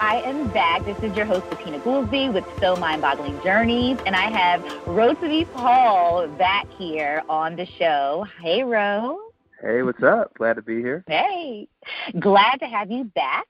I am back. This is your host, Bettina Goolsby, with So Mind Boggling Journeys. And I have Rotimi Paul back here on the show. Hey, Ro. Hey, what's up? Glad to be here. Hey, glad to have you back.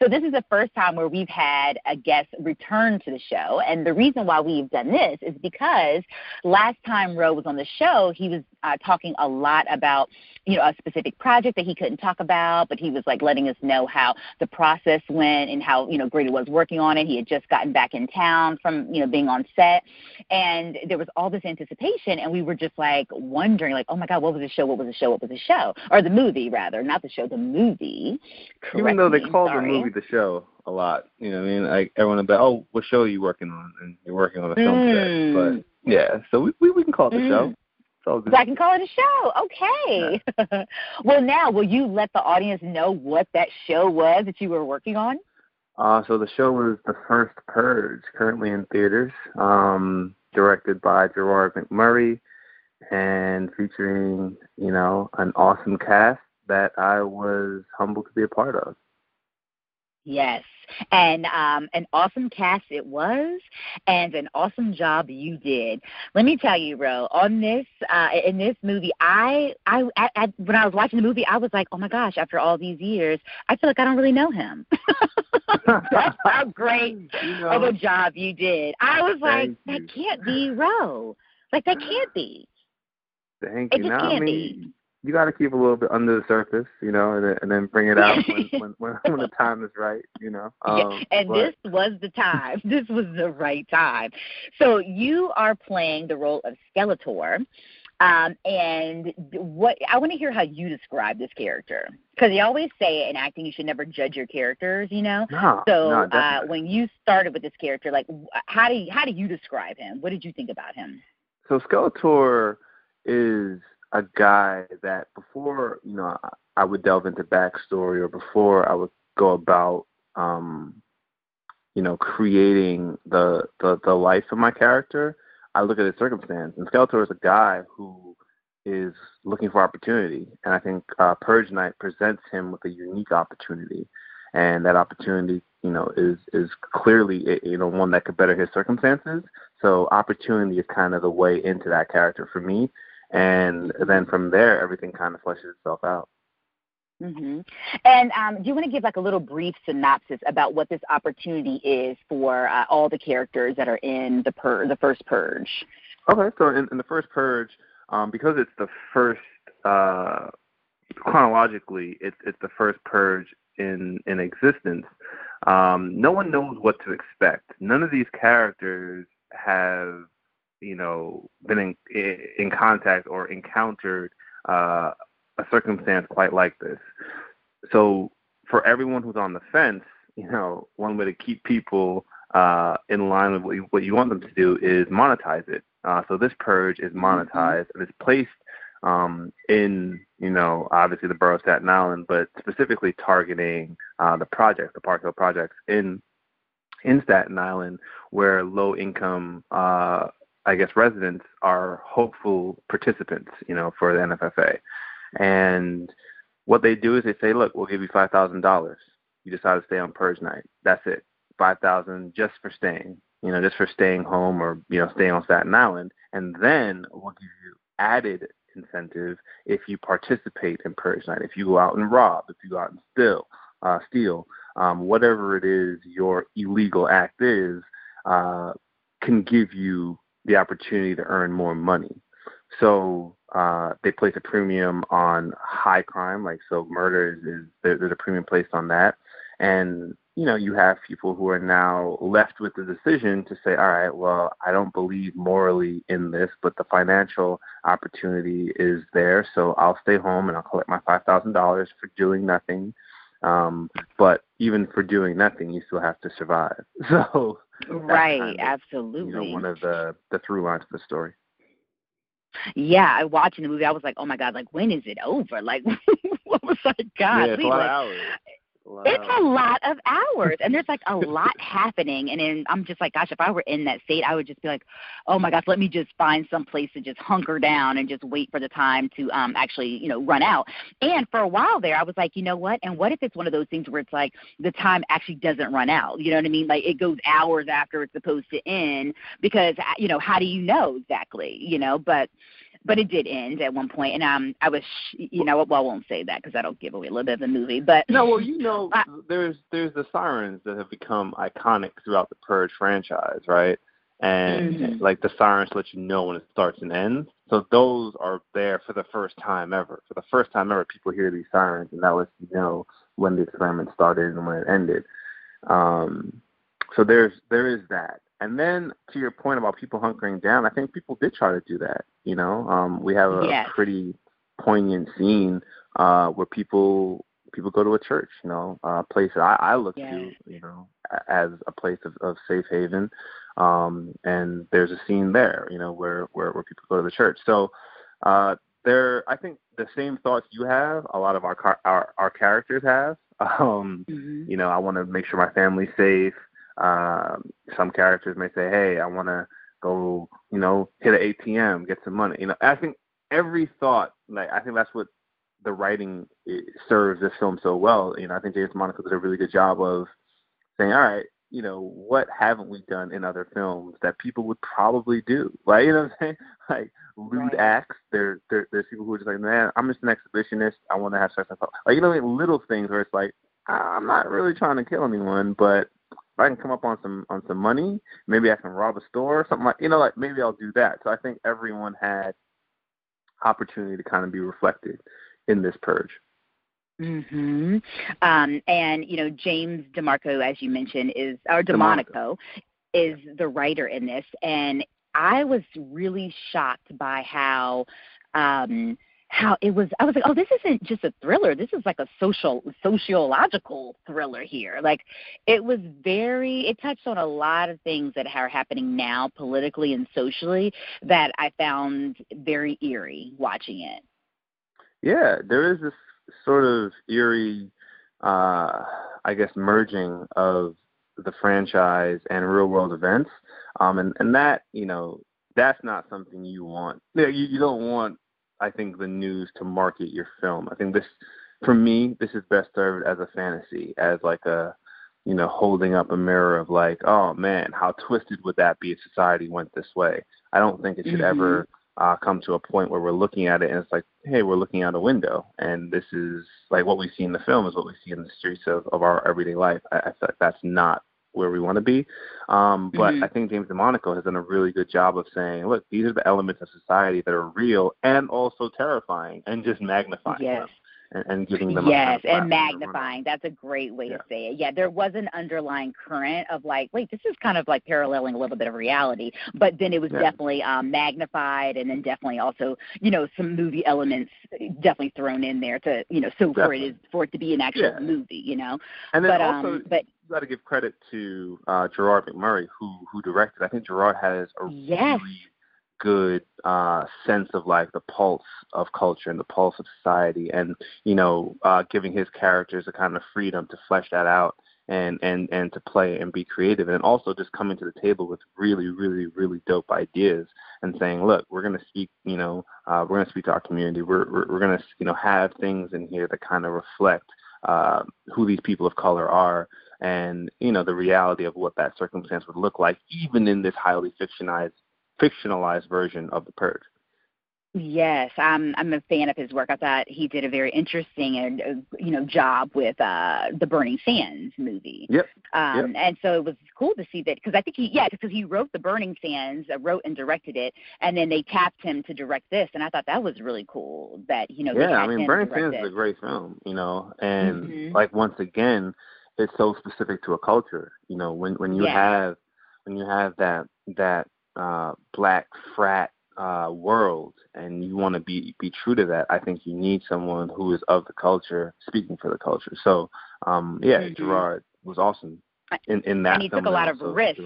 So, this is the first time where we've had a guest return to the show. And the reason why we've done this is because last time Roe was on the show, he was uh, talking a lot about you know a specific project that he couldn't talk about, but he was like letting us know how the process went and how you know great it was working on it. He had just gotten back in town from you know being on set, and there was all this anticipation, and we were just like wondering like, oh my god, what was the show? What was the show? What was the show? Or the movie rather, not the show, the movie. Correct Even though they me, call sorry. the movie the show a lot, you know what I mean? Like everyone be, oh, what show are you working on? And you're working on a film Mm. set. But yeah, so we we, we can call it the Mm. show. It's all good. So I can call it a show. Okay. well, now will you let the audience know what that show was that you were working on? Uh, so the show was The First Purge, currently in theaters, um, directed by Gerard McMurray and featuring, you know, an awesome cast that I was humbled to be a part of. Yes. And um, an awesome cast it was, and an awesome job you did. Let me tell you, Ro, on this uh, in this movie, I I at, when I was watching the movie, I was like, oh my gosh, after all these years, I feel like I don't really know him. That's how great You of a job you did. I was like, you. that can't be Ro. Like that can't be. thank It you. just can't mean, you got to keep a little bit under the surface, you know, and then, and then bring it out when, when, when, when the time is right, you know. Yeah, Um, and but- this was the time. this was the right time. So you are playing the role of Skeletor. Um, and what I want to hear how you describe this character because they always say in acting you should never judge your characters, you know. No, So no, uh, when you started with this character, like how do you, how do you describe him? What did you think about him? so Skeletor is a guy that before you know I- would delve into backstory or before I would go about um, you know creating the, the the life of my character, I look at his circumstance. And Skeletor is a guy who is looking for opportunity, and I think uh, Purge Night presents him with a unique opportunity, and that opportunity you know is is clearly you know one that could better his circumstances. So opportunity is kind of the way into that character for me, and then from there everything kind of fleshes itself out. hmm And um, do you want to give like a little brief synopsis about what this opportunity is for uh, all the characters that are in the pur- the first purge? Okay, so in, in the first purge, um, because it's the first uh, chronologically, it's it's the first purge in in existence. Um, no one knows what to expect. None of these characters have, you know, been in in contact or encountered uh, a circumstance quite like this. So for everyone who's on the fence, you know, one way to keep people uh, in line with what you, what you want them to do is monetize it. Uh, so this purge is monetized and it's placed um, in, you know, obviously the borough of Staten Island, but specifically targeting uh, the projects, the Park Hill projects in in Staten Island, where low income, uh, I guess, residents are hopeful participants, you know, for the NFFA. And what they do is they say, look, we'll give you five thousand dollars. You decide to stay on purge night. That's it. Five thousand just for staying. You know, just for staying home or you know staying on Staten Island, and then we'll give you added incentive if you participate in purge night. If you go out and rob, if you go out and steal, uh, steal, um, whatever it is your illegal act is, uh, can give you the opportunity to earn more money. So uh, they place a premium on high crime, like so murder is, is there, there's a premium placed on that, and you know you have people who are now left with the decision to say, all right, well I don't believe morally in this, but the financial opportunity is there, so I'll stay home and I'll collect my five thousand dollars for doing nothing. Um, but even for doing nothing, you still have to survive. So Right, kind of, absolutely. you know one of the the through lines of the story. yeah, I watching the movie, I was like, oh my god, like when is it over? Like, what was like, God, yeah, it's a lot like, of hours. It's a lot of hours and there's like a lot happening and then i'm just like gosh if i were in that state i would just be like oh my gosh let me just find some place to just hunker down and just wait for the time to um actually you know run out. And for a while there i was like you know what? And what if it's one of those things where it's like the time actually doesn't run out? You know what i mean? Like it goes hours after it's supposed to end because you know how do you know exactly? You know but but it did end at one point, and um, I was, you know, well, I won't say that because that'll give away a little bit of the movie. But no, well, you know, I, there's there's the sirens that have become iconic throughout the Purge franchise, right? And mm-hmm. like the sirens let you know when it starts and ends. So those are there for the first time ever. For the first time ever, people hear these sirens, and that lets you know when the experiment started and when it ended. Um, so there's there is that. And then to your point about people hunkering down, I think people did try to do that. You know, um, we have a yes. pretty poignant scene uh, where people people go to a church. You know, a place that I, I look yes. to. You know, as a place of, of safe haven. Um, and there's a scene there. You know, where where, where people go to the church. So uh, there, I think the same thoughts you have, a lot of our car- our, our characters have. Um, mm-hmm. You know, I want to make sure my family's safe. Um, some characters may say, "Hey, I want to go, you know, hit an ATM, get some money." You know, I think every thought, like I think that's what the writing serves this film so well. You know, I think James Monaco did a really good job of saying, "All right, you know, what haven't we done in other films that people would probably do?" Like, you know what I'm saying? Like lewd right. acts. There, there, there's people who are just like, "Man, I'm just an exhibitionist. I want to have sex." Like, you know, little things where it's like, I'm not really trying to kill anyone, but if I can come up on some on some money, maybe I can rob a store or something like you know, like maybe I'll do that. So I think everyone had opportunity to kind of be reflected in this purge. Mhm. Um, and you know, James DeMarco, as you mentioned, is or DeMonico, DeMonaco. is the writer in this, and I was really shocked by how um, how it was i was like oh this isn't just a thriller. This is like a social sociological thriller here. Like it was very it touched on a lot of things that are happening now politically and socially that i found very eerie watching it. Yeah there is this sort of eerie uh i guess merging of the franchise and real world events. Um and and that you know that's not something you want. You, you don't want I think the news to market your film. I think this, for me, this is best served as a fantasy, as like a, you know, holding up a mirror of like, oh man, how twisted would that be if society went this way? I don't think it should mm-hmm. ever uh, come to a point where we're looking at it and it's like, hey, we're looking out a window, and this is like what we see in the film is what we see in the streets of, of our everyday life. I, I feel like that's not where we want to be. Um, but mm-hmm. I think James DeMonaco has done a really good job of saying, look, these are the elements of society that are real and also terrifying, and just magnifying yes. them and, and giving them yes, kind of and magnifying. That's a great way yeah. to say it. Yeah, there was an underlying current of like, wait, this is kind of like paralleling a little bit of reality, but then it was yeah. definitely um, magnified, and then definitely also, you know, some movie elements definitely thrown in there to, you know, so for it is for it to be an actual yeah. movie, you know. And then but, also, um, but you got to give credit to uh, Gerard McMurray who who directed. I think Gerard has a yes. really good uh, sense of like the pulse of culture and the pulse of society, and you know, uh, giving his characters a kind of freedom to flesh that out and and and to play and be creative, and also just coming to the table with really, really, really dope ideas and saying, look, we're to speak, you know, uh, we're to speak to our community. We're we're, we're to you know have things in here that kind of reflect uh, who these people of color are and you know the reality of what that circumstance would look like even in this highly fictionalized fictionalized version of the purge. Yes, I'm I'm a fan of his work. I thought he did a very interesting and uh, you know job with uh the Burning Sands movie. Yep. Um, yep. and so it was cool to see that because I think he yeah because he wrote the Burning Sands, uh, wrote and directed it, and then they tapped him to direct this, and I thought that was really cool that you know. Yeah, I mean Burning Sands is a great film, you know, and mm-hmm. like once again, it's so specific to a culture. You know, when when you yeah. have when you have that that uh, black frat uh, world and you want to be be true to that, I think you need someone who is of the culture, speaking for the culture. So, um, yeah, mm-hmm. Gerard was awesome in in that. And he took a lot of risk.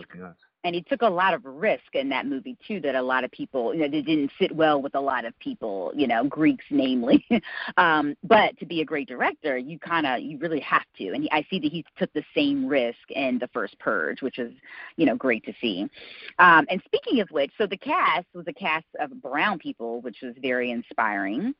And he took a lot of risk in that movie too that a lot of people you know that didn't sit well with a lot of people you know greeks namely. Um but to be a great director you kind of you really have to. And he, i see that he took the same risk in the first purge which is you know great to see. Um and speaking of which so the cast was a cast of brown people which was very inspiring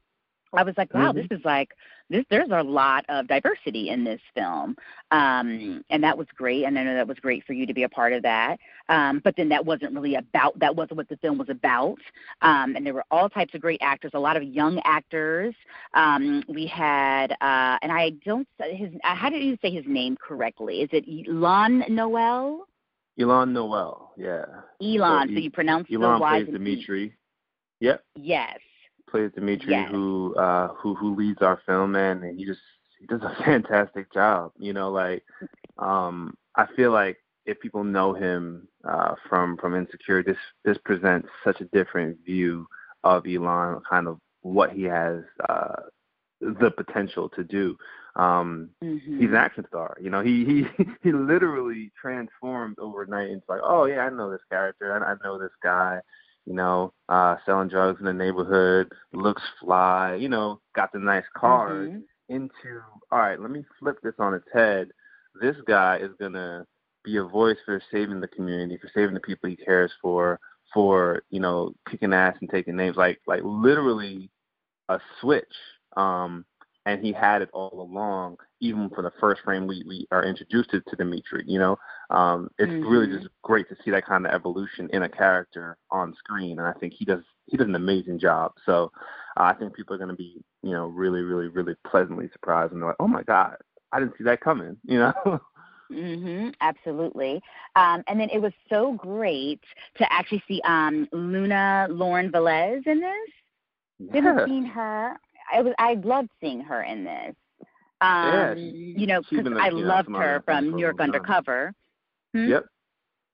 I was like, wow, mm-hmm. this is like this. There's a lot of diversity in this film, um, and that was great. And I know that was great for you to be a part of that. Um, but then that wasn't really about. That wasn't what the film was about. Um, and there were all types of great actors, a lot of young actors. Um, we had, uh, and I don't his. How did you say his name correctly? Is it Y'lan Noel? Y'lan Noel, yeah. Y'lan. So, so you pronounce Y'lan the Y. plays Dimitri. Yep. Yes plays Dimitri, yes. who uh, who who leads our film, man, and he just he does a fantastic job. You know, like um, I feel like if people know him uh, from from Insecure, this this presents such a different view of Y'lan, kind of what he has uh, the potential to do. Um, mm-hmm. He's an action star. You know, he he he literally transformed overnight into like, oh yeah, I know this character, I, I know this guy you know, uh, selling drugs in the neighborhood, looks fly, you know, got the nice cars, mm-hmm. into, all right, let me flip this on its head. This guy is going to be a voice for saving the community, for saving the people he cares for, for, you know, kicking ass and taking names, like, like literally a switch. Um, and he had it all along. Even from the first frame, we we are introduced to, to Dimitri. You know, um, it's mm-hmm. really just great to see that kind of evolution in a character on screen, and I think he does he does an amazing job. So uh, I think people are going to be you know really really really pleasantly surprised, and they're like, oh my god, I didn't see that coming. You know. Mhm, absolutely. Um, and then it was so great to actually see um, Luna Lauren Velez in this. Yeah. Didn't seen her. I was I loved seeing her in this. Um, yeah, she, you know, because I you loved her from New York Undercover. Hmm? Yep.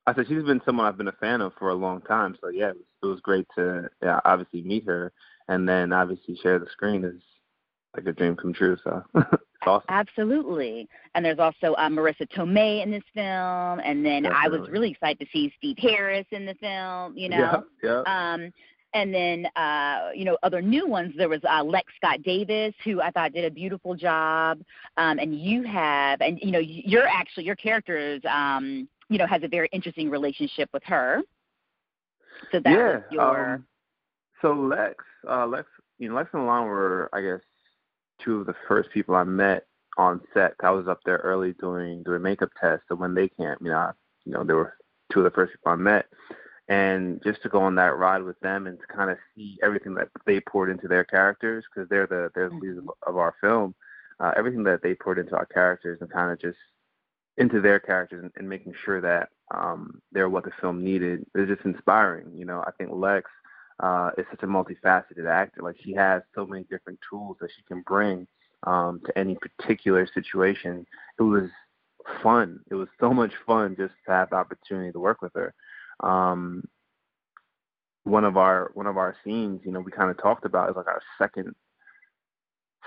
I said she's been someone I've been a fan of for a long time. So yeah, it was, it was great to yeah, obviously meet her and then obviously share the screen is like a dream come true. So it's awesome. Absolutely. And there's also uh, Marisa Tomei in this film, and then Definitely. I was really excited to see Steve Harris in the film. You know. Yeah. yeah. Um, and then uh, you know other new ones. There was uh, Lex Scott Davis, who I thought did a beautiful job, um, and you have, and you know, you're actually your character is, um, you know, has a very interesting relationship with her. So that yeah, was your. Um, so Lex, uh, Lex, you know, Lex and Y'lan were, I guess, two of the first people I met on set. I was up there early doing doing makeup tests, so when they can't, you know, I, you know, they were two of the first people I met and just to go on that ride with them and to kind of see everything that they poured into their characters because they're the they're the leads of, of our film uh, everything that they poured into our characters and kind of just into their characters and, and making sure that um, they're what the film needed is just inspiring you know? I think lex uh, is such a multifaceted actor like she has so many different tools that she can bring um, to any particular situation. It was fun. It was so much fun just to have the opportunity to work with her um, one of our one of our scenes, you know, we kind of talked about is like our second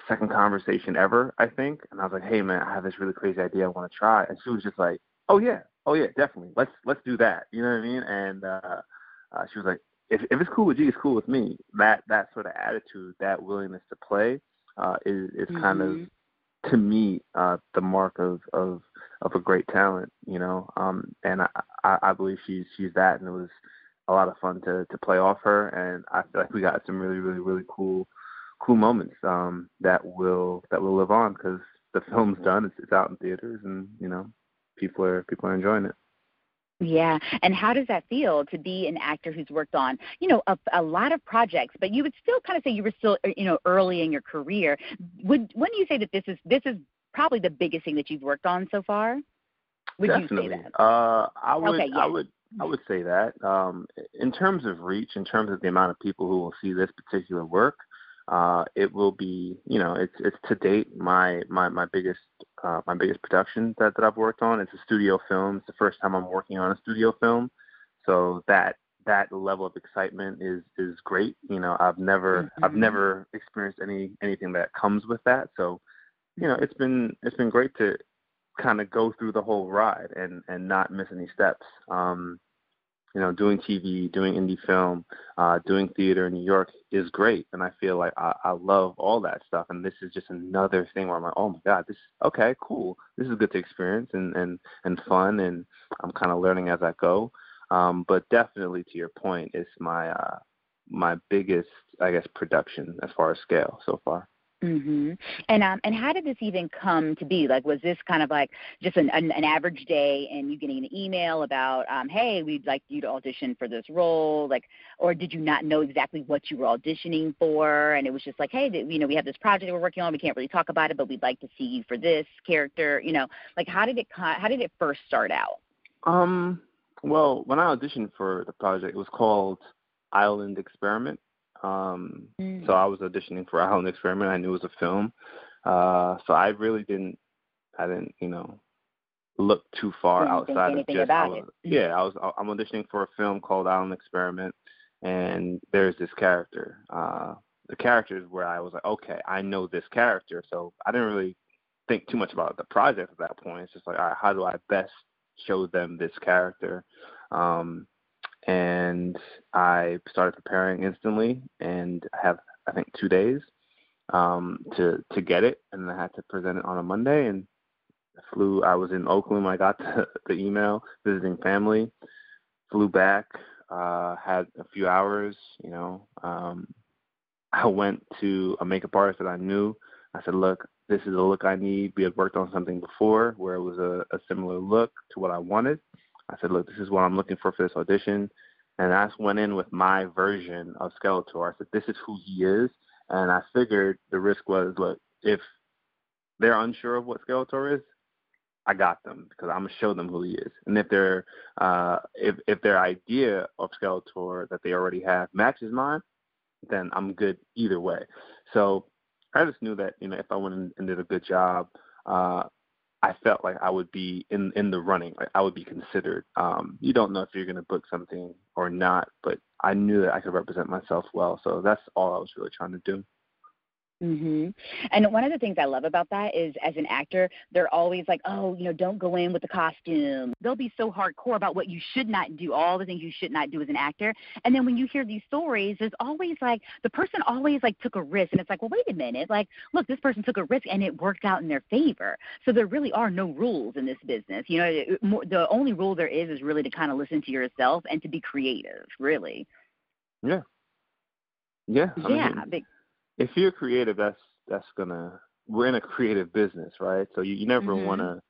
second conversation ever, I think. And I was like, hey man, I have this really crazy idea I want to try. And she was just like, oh yeah, oh yeah, definitely, let's let's do that. You know what I mean? And uh, uh, she was like, if if it's cool with you, it's cool with me. That that sort of attitude, that willingness to play, uh, is is mm-hmm. kind of to me uh, the mark of of of a great talent, you know. Um, and I, I, believe she's she's that, and it was a lot of fun to to play off her. And I feel like we got some really really really cool cool moments um, that will that will live on because the film's done. It's, it's out in theaters, and you know, people are people are enjoying it. Yeah, and how does that feel to be an actor who's worked on, you know, a, a lot of projects, but you would still kind of say you were still, you know, early in your career. Would when you say that this is this is probably the biggest thing that you've worked on so far? Would Definitely. you say that? Uh, I would. Okay, I would. I would say that. Um, in terms of reach, in terms of the amount of people who will see this particular work, uh, it will be, you know, it's it's to date my my my biggest uh, my biggest production that that I've worked on. It's a studio film. It's the first time I'm working on a studio film, so that that level of excitement is is great. You know, I've never mm-hmm. I've never experienced any anything that comes with that. So, you know, it's been it's been great to kind of go through the whole ride and and not miss any steps. Um, you know, doing TV, doing indie film, uh, doing theater in New York is great, and I feel like I, I love all that stuff. And this is just another thing where I'm like, oh my god, this okay, cool. This is good to experience and and and fun, and I'm kind of learning as I go. Um, but definitely, to your point, it's my uh, my biggest, I guess, production as far as scale so far. Mhm. And um and how did this even come to be? Like was this kind of like just an an, an average day and you getting an email about um hey, we'd like you to audition for this role like or did you not know exactly what you were auditioning for and it was just like hey, you know, we have this project we're working on, we can't really talk about it, but we'd like to see you for this character, you know. Like how did it how did it first start out? Um well, when I auditioned for the project, it was called Island Experiment um, mm. So I was auditioning for Island Experiment. I knew it was a film. Uh, so I really didn't, I didn't, you know, look too far outside of just. I was, yeah, I was. I'm auditioning for a film called Island Experiment, and there's this character. Uh, the character is where I was like, okay, I know this character, so I didn't really think too much about the project at that point. It's just like, all right, how do I best show them this character? Um, and I started preparing instantly, and I have I think two days um, to to get it, and I had to present it on a Monday, and I flew. I was in Oakland when I got the, the email, visiting family. Flew back, uh, had a few hours. You know, um, I went to a makeup artist that I knew. I said, "Look, this is a look I need. We had worked on something before where it was a, a similar look to what I wanted." I said, look, this is what I'm looking for for this audition. And I went in with my version of Skeletor. I said, this is who he is. And I figured the risk was, look, if they're unsure of what Skeletor is, I got them because I'm gonna show them who he is. And if their uh, if if their idea of Skeletor that they already have matches mine, then I'm good either way. So I just knew that you know if I went in and did a good job, uh, I felt like I would be in in the running. Like I would be considered. Um, you don't know if you're going to book something or not, but I knew that I could represent myself well. So that's all I was really trying to do. Mhm. And one of the things I love about that is as an actor, they're always like, "Oh, you know, don't go in with the costume." They'll be so hardcore about what you should not do, all the things you should not do as an actor. And then when you hear these stories, there's always like the person always like took a risk and it's like, "Well, wait a minute. Like, look, this person took a risk and it worked out in their favor." So there really are no rules in this business. You know, the only rule there is is really to kind of listen to yourself and to be creative, really. Yeah. Yeah. I yeah. Mean, if you're creative, that's that's gonna we're in a creative business, right? So you, you never mm-hmm. want to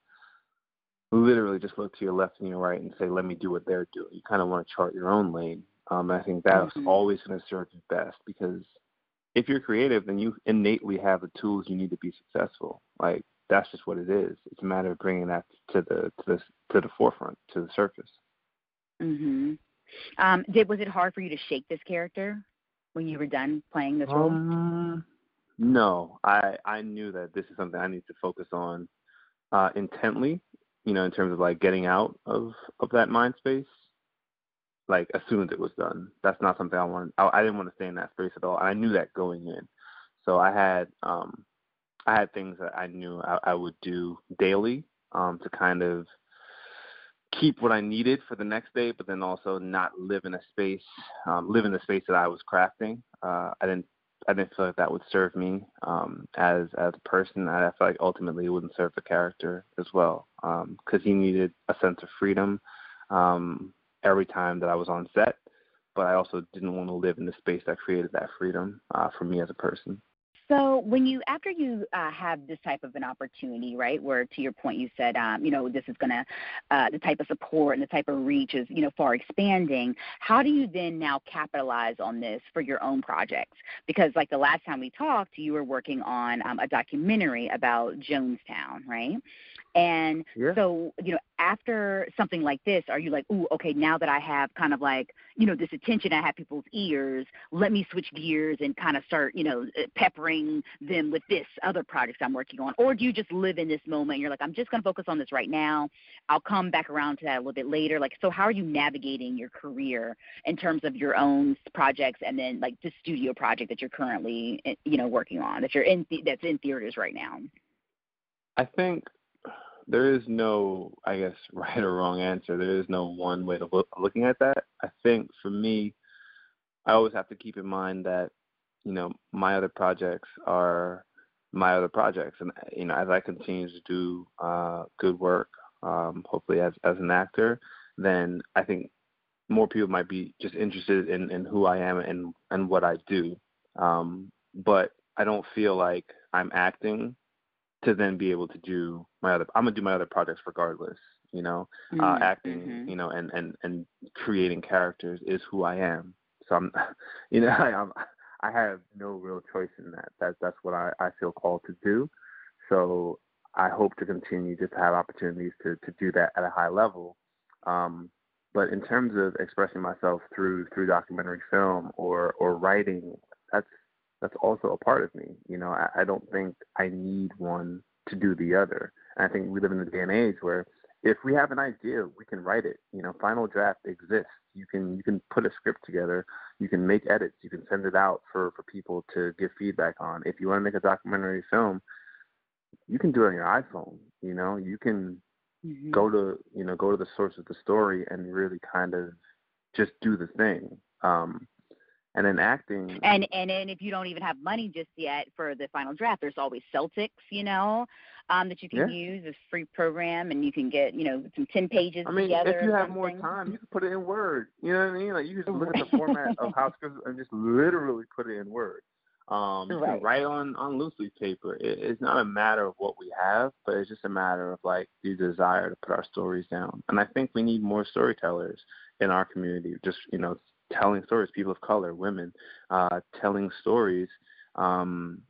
literally just look to your left and your right and say, let me do what they're doing. You kind of want to chart your own lane. Um, I think that's mm-hmm. always going to serve you best because if you're creative, then you innately have the tools you need to be successful. Like that's just what it is. It's a matter of bringing that to the to the to the forefront, to the surface. Mhm. Um, did was it hard for you to shake this character? When you were done playing this role? Um, no, I I knew that this is something I need to focus on uh, intently. You know, in terms of like getting out of of that mind space. Like as soon as it was done, that's not something I wanted. I, I didn't want to stay in that space at all. I knew that going in, so I had um, I had things that I knew I, I would do daily um, to kind of keep what I needed for the next day, but then also not live in a space, um, live in the space that I was crafting. Uh, I didn't, I didn't feel like that would serve me um, as as a person. I felt like ultimately it wouldn't serve the character as well, because um, he needed a sense of freedom um, every time that I was on set. But I also didn't want to live in the space that created that freedom uh, for me as a person. So when you after you uh, have this type of an opportunity, right, where to your point you said, um, you know, this is gonna uh, the type of support and the type of reach is you know far expanding. How do you then now capitalize on this for your own projects? Because like the last time we talked, you were working on um, a documentary about Jonestown, right? And yeah. so, you know, after something like this, are you like, ooh, okay, now that I have kind of like, you know, this attention, I have people's ears, let me switch gears and kind of start, you know, uh, peppering them with this other projects I'm working on? Or do you just live in this moment? And you're like, I'm just going to focus on this right now. I'll come back around to that a little bit later. Like, so how are you navigating your career in terms of your own projects and then like the studio project that you're currently, eh, you know, working on that you're in, that's in theaters right now? I think there is no, I guess, right or wrong answer. There is no one way of look, looking at that. I think for me, I always have to keep in mind that, you know, my other projects are my other projects, and you know, as I continue to do uh, good work, um, hopefully as as an actor, then I think more people might be just interested in, in who I am and and what I do. Um, but I don't feel like I'm acting to then be able to do my other I'm gonna do my other projects regardless, you know. Uh, mm-hmm. Uh acting, mm-hmm. you know, and, and, and creating characters is who I am. So I'm you know, I I'm I have no real choice in that. That that's what I, I feel called to do. So I hope to continue just to have opportunities to, to do that at a high level. Um, but in terms of expressing myself through through documentary film or or writing, that's that's also a part of me. You know, I, I don't think I need one to do the other. And I think we live in a day and age where if we have an idea, we can write it. You know, final draft exists. You can you can put a script together. You can make edits. You can send it out for for people to give feedback on. If you want to make a documentary film, you can do it on your iPhone. You know, you can mm-hmm. go to you know go to the source of the story and really kind of just do the thing. Um, and then acting and and and if you don't even have money just yet for the final draft there's always Celtx, you know um that you can yeah. use this free program and you can get you know some 10 pages i mean together if you have more time you can put it in word you know what i mean like you just look at the format of how scripts and just literally put it in word um right. write on on loose leaf paper it, it's not a matter of what we have but it's just a matter of like the desire to put our stories down and i think we need more storytellers in our community just you know telling stories, people of color, women, uh, telling stories um,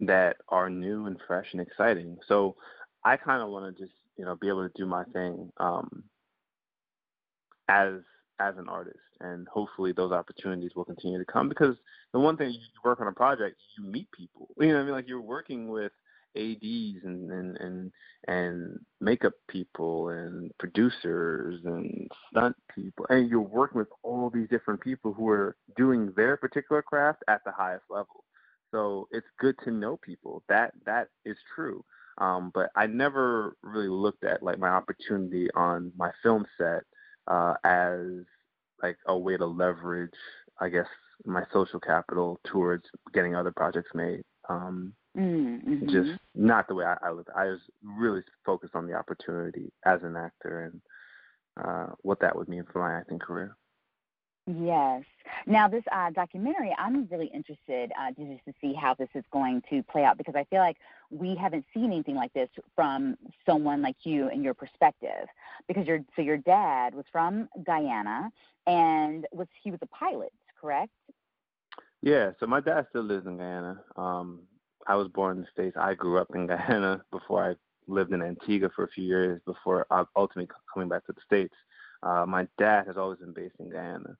that are new and fresh and exciting. So I kind of want to just you know be able to do my thing um, as as an artist, and hopefully those opportunities will continue to come because the one thing you work on a project, you meet people. You know, I mean, like you're working with ads and and and, and makeup people and producers and stunt people and you're working with all these different people who are doing their particular craft at the highest level. So it's good to know people. That that is true. Um, but i never really looked at like my opportunity on my film set uh, as like a way to leverage i guess my social capital towards getting other projects made. Um, Mm-hmm. Just not the way I, I look. I was really focused on the opportunity as an actor and uh, what that would mean for my acting career. Yes. Now, this uh, documentary, I'm really interested uh, just to see how this is going to play out because I feel like we haven't seen anything like this from someone like you and your perspective. Because your so your dad was from Guyana and was he was a pilot, correct? Yeah. So my dad still lives in Guyana. Um, I was born in the States. I grew up in Guyana before I lived in Antigua for a few years before ultimately coming back to the States. Uh, my dad has always been based in Guyana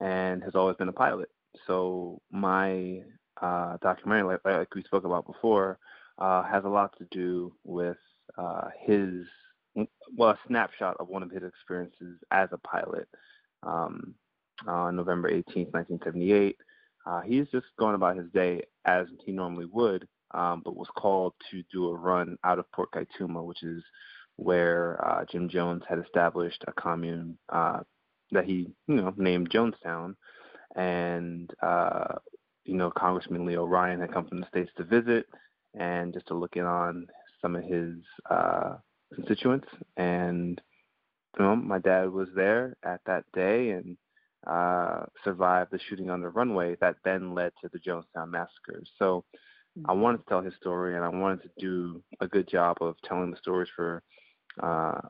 and has always been a pilot. So my uh, documentary, like, like we spoke about before, uh, has a lot to do with uh, his, well, a snapshot of one of his experiences as a pilot. Um, on November 18th, 1978, uh, he's just going about his day as he normally would, um, but was called to do a run out of Port Kaituma, which is where uh, Jim Jones had established a commune uh, that he, you know, named Jonestown, and uh, you know, Congressman Leo Ryan had come from the states to visit and just to look in on some of his uh, constituents. And you know, my dad was there at that day, and uh, survived the shooting on the runway that then led to the Jonestown massacres. So I mm-hmm. wanted to tell his story, and I wanted to do a good job of telling the stories for uh,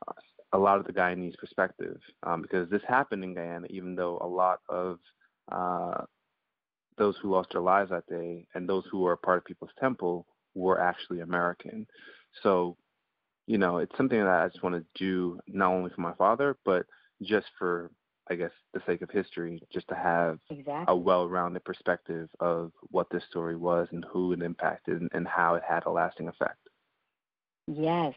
a lot of the Guyanese perspective, um, because this happened in Guyana, even though a lot of uh, those who lost their lives that day and those who were part of People's Temple were actually American. So, you know, it's something that I just want to do not only for my father, but just for I guess, the sake of history, just to have exactly. a well-rounded perspective of what this story was and who it impacted and, and how it had a lasting effect. Yes,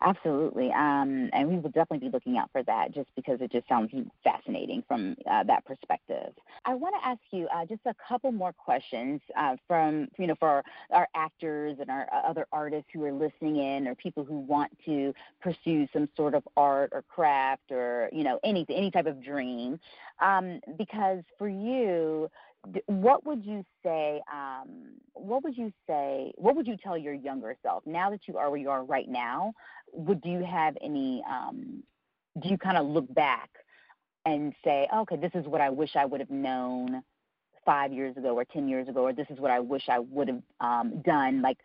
absolutely. Um, and we will definitely be looking out for that just because it just sounds fascinating from uh, that perspective. I want to ask you uh, just a couple more questions uh, from, you know, for our actors and our uh, other artists who are listening in or people who want to pursue some sort of art or craft or, you know, any, any type of dream. Um, because for you, what would you say um, what would you say what would you tell your younger self? Now that you are where you are right now would do you have any um, do you kind of look back and say okay this is what i wish i would have known five years ago or ten years ago or this is what i wish i would have um, done like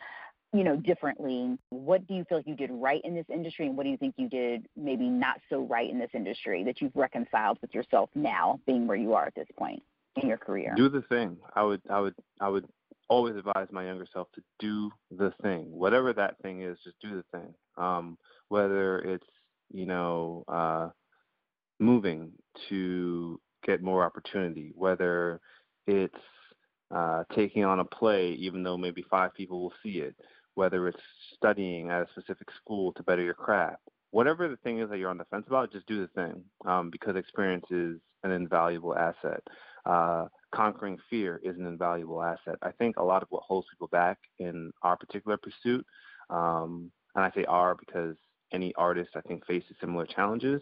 you know differently? What do you feel like you did right in this industry and what do you think you did maybe not so right in this industry that you've reconciled with yourself now being where you are at this point in your career? Do the thing. I would I would I would always advise my younger self to do the thing. Whatever that thing is, just do the thing. Um, whether it's, you know, uh, moving to get more opportunity, whether it's uh, taking on a play even though maybe five people will see it, whether it's studying at a specific school to better your craft. Whatever the thing is that you're on the fence about, just do the thing um, because experience is an invaluable asset uh, conquering fear is an invaluable asset. I think a lot of what holds people back in our particular pursuit, um, and I say our because any artist I think faces similar challenges,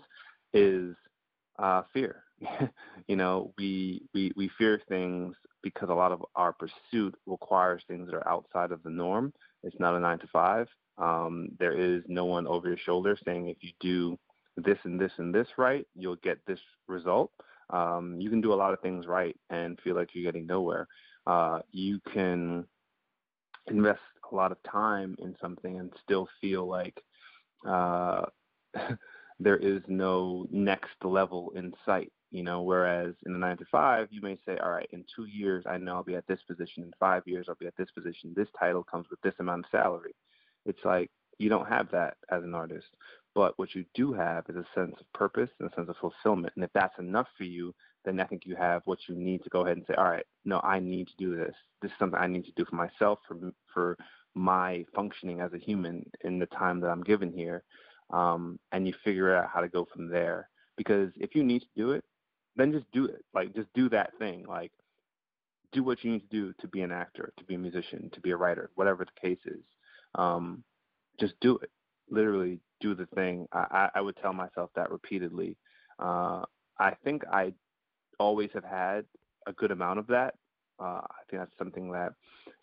is uh, fear. you know, we, we we fear things because a lot of our pursuit requires things that are outside of the norm. It's not a nine to five. Um, there is no one over your shoulder saying if you do this and this and this right, you'll get this result um, you can do a lot of things right and feel like you're getting nowhere. Uh, you can invest a lot of time in something and still feel like uh, there is no next level in sight. You know, whereas in the nine to five, you may say, all right, in two years, I know I'll be at this position. In five years, I'll be at this position. This title comes with this amount of salary. It's like you don't have that as an artist. But what you do have is a sense of purpose and a sense of fulfillment. And if that's enough for you, then I think you have what you need to go ahead and say, all right, no, I need to do this. This is something I need to do for myself, for for my functioning as a human in the time that I'm given here. Um, and you figure out how to go from there. Because if you need to do it, then just do it. Like just do that thing. Like do what you need to do to be an actor, to be a musician, to be a writer, whatever the case is. Um, just do it. Literally do the thing. I, I would tell myself that repeatedly. Uh, I think I always have had a good amount of that. Uh, I think that's something that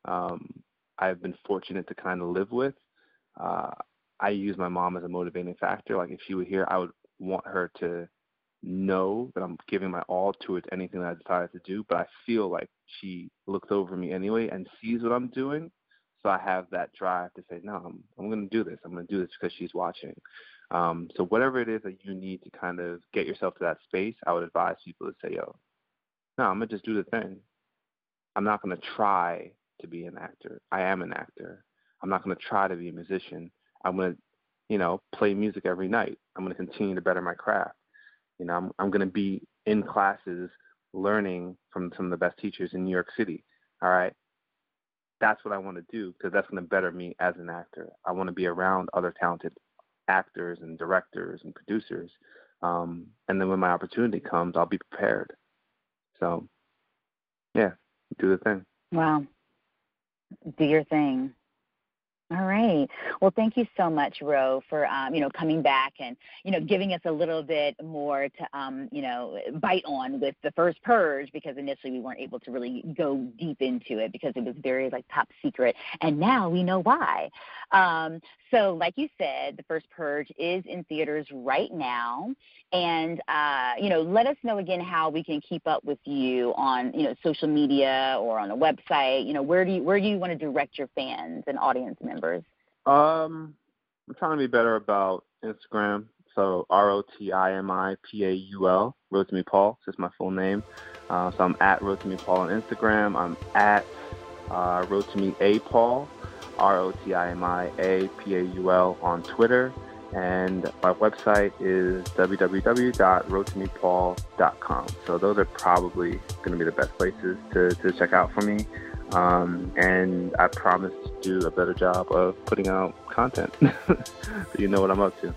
um, I've been fortunate to kind of live with. Uh, I use my mom as a motivating factor. Like if she were here, I would want her to know that I'm giving my all towards anything that I decided to do. But I feel like she looks over me anyway and sees what I'm doing so I have that drive to say, no, I'm, I'm going to do this. I'm going to do this because she's watching. Um, so whatever it is that you need to kind of get yourself to that space, I would advise people to say, yo, no, I'm going to just do the thing. I'm not going to try to be an actor. I am an actor. I'm not going to try to be a musician. I'm going to, you know, play music every night. I'm going to continue to better my craft. You know, I'm, I'm going to be in classes learning from some of the best teachers in New York City. All right that's what I want to do because that's going to better me as an actor. I want to be around other talented actors and directors and producers. Um, and then when my opportunity comes, I'll be prepared. So, yeah, do the thing. Wow. Do your thing. All right. Well, thank you so much, Ro, for um, you know coming back and you know giving us a little bit more to um, you know bite on with the first purge because initially we weren't able to really go deep into it because it was very like top secret, and now we know why. Um, so, like you said, the first purge is in theaters right now, and uh, you know let us know again how we can keep up with you on you know social media or on a website. You know where do you where do you want to direct your fans and audience members? Um, I'm trying to be better about Instagram. So R O T I M I P A U L, Rotimi Paul. Is my full name. Uh, so I'm at Rotimi Paul on Instagram. I'm at uh, Rotimi A Paul, R O T I M I A P A U L on Twitter. And my website is www.rotimipaul.com. So those are probably going to be the best places to, to check out for me. Um, and I promise to do a better job of putting out content. so you know what I'm up to.